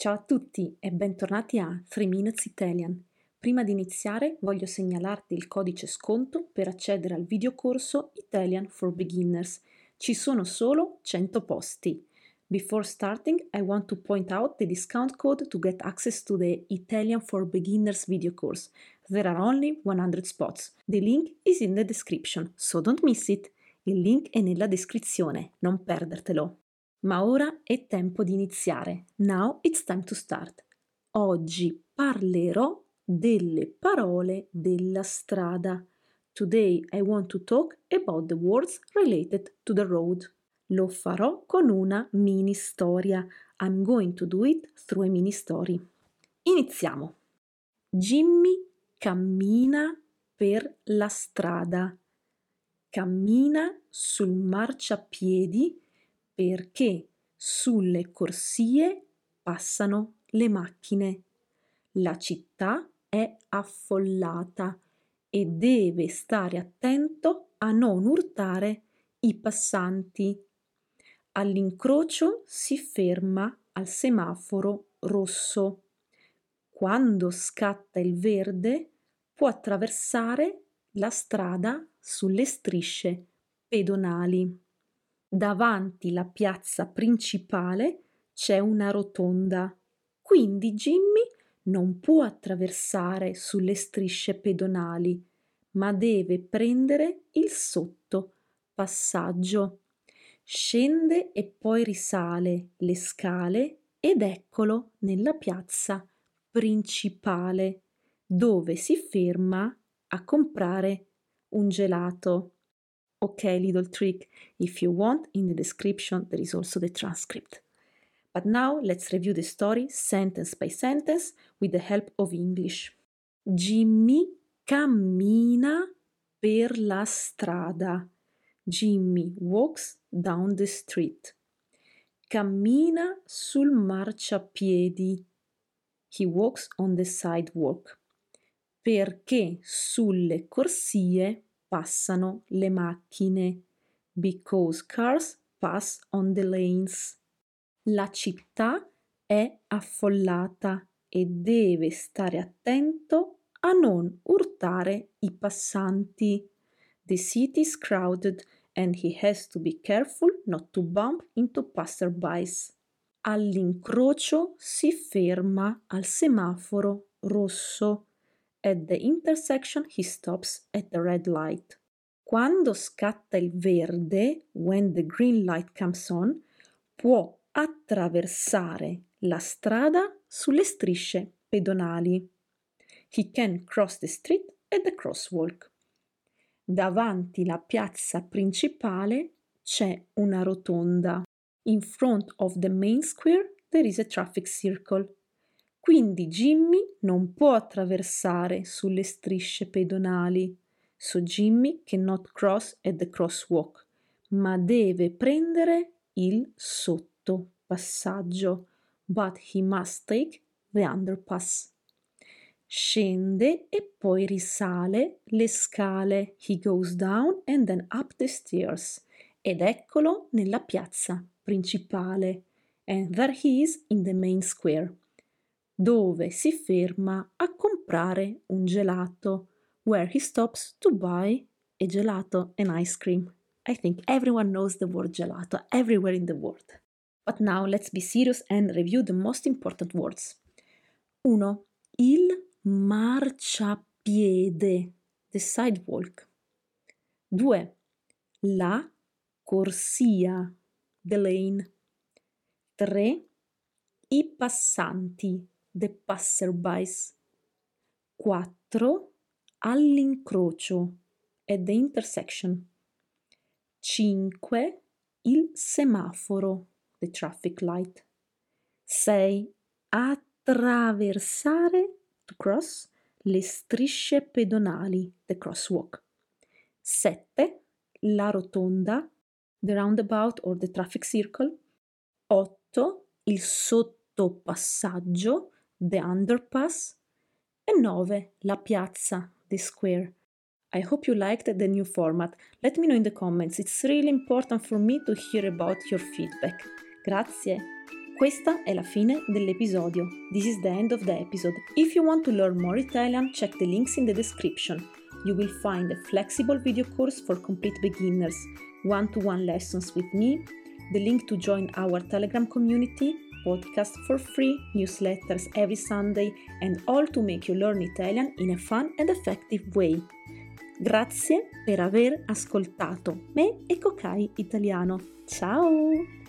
Ciao a tutti e bentornati a 3 Minutes Italian. Prima di iniziare voglio segnalarti il codice sconto per accedere al videocorso Italian for Beginners. Ci sono solo 100 posti. Before starting, I want to point out the discount code to get access to the Italian for Beginners video course. There are only 100 spots. The link is in the description, so don't miss it. Il link è nella descrizione, non perdertelo. Ma ora è tempo di iniziare. Now it's time to start. Oggi parlerò delle parole della strada. Today I want to talk about the words related to the road. Lo farò con una mini storia. I'm going to do it through a mini story. Iniziamo. Jimmy cammina per la strada. Cammina sul marciapiedi perché sulle corsie passano le macchine. La città è affollata e deve stare attento a non urtare i passanti. All'incrocio si ferma al semaforo rosso. Quando scatta il verde può attraversare la strada sulle strisce pedonali. Davanti la piazza principale c'è una rotonda, quindi Jimmy non può attraversare sulle strisce pedonali, ma deve prendere il sotto passaggio. Scende e poi risale le scale ed eccolo nella piazza principale, dove si ferma a comprare un gelato. Okay, little trick. If you want, in the description there is also the transcript. But now let's review the story sentence by sentence with the help of English. Jimmy cammina per la strada. Jimmy walks down the street. Cammina sul marciapiedi. He walks on the sidewalk. Perché sulle corsie passano le macchine. Because cars pass on the lanes. La città è affollata e deve stare attento a non urtare i passanti. The city is crowded and he has to be careful not to bump into passerbys. All'incrocio si ferma al semaforo rosso At the intersection he stops at the red light. Quando scatta il verde, when the green light comes on, può attraversare la strada sulle strisce pedonali. He can cross the street at the crosswalk. Davanti la piazza principale c'è una rotonda. In front of the main square there is a traffic circle. Quindi Jimmy non può attraversare sulle strisce pedonali. So Jimmy cannot cross at the crosswalk, ma deve prendere il sottopassaggio. But he must take the underpass. Scende e poi risale le scale. He goes down and then up the stairs. Ed eccolo nella piazza principale. And there he is in the main square dove si ferma a comprare un gelato, where he stops to buy a gelato and ice cream. I think everyone knows the word gelato everywhere in the world. But now let's be serious and review the most important words. 1. Il marciapiede, the sidewalk. 2. La corsia, the lane. 3. I passanti, the passerbys. 4. all'incrocio, at the intersection. 5. Il semaforo, the traffic light. 6. Attraversare, to cross, le strisce pedonali, the crosswalk. 7. La rotonda, the roundabout or the traffic circle. 8. Il sottopassaggio, the underpass. E 9. La piazza, the square. I hope you liked the new format. Let me know in the comments, it's really important for me to hear about your feedback. Grazie! Questa è la fine dell'episodio. This is the end of the episode. If you want to learn more Italian, check the links in the description. You will find a flexible video course for complete beginners, one to one lessons with me, the link to join our Telegram community, podcast for free, newsletters every Sunday, and all to make you learn Italian in a fun and effective way. Grazie per aver ascoltato me e Kokai Italiano. Ciao!